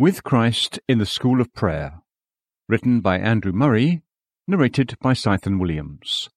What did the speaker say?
With Christ in the School of Prayer. Written by Andrew Murray. Narrated by Scythan Williams.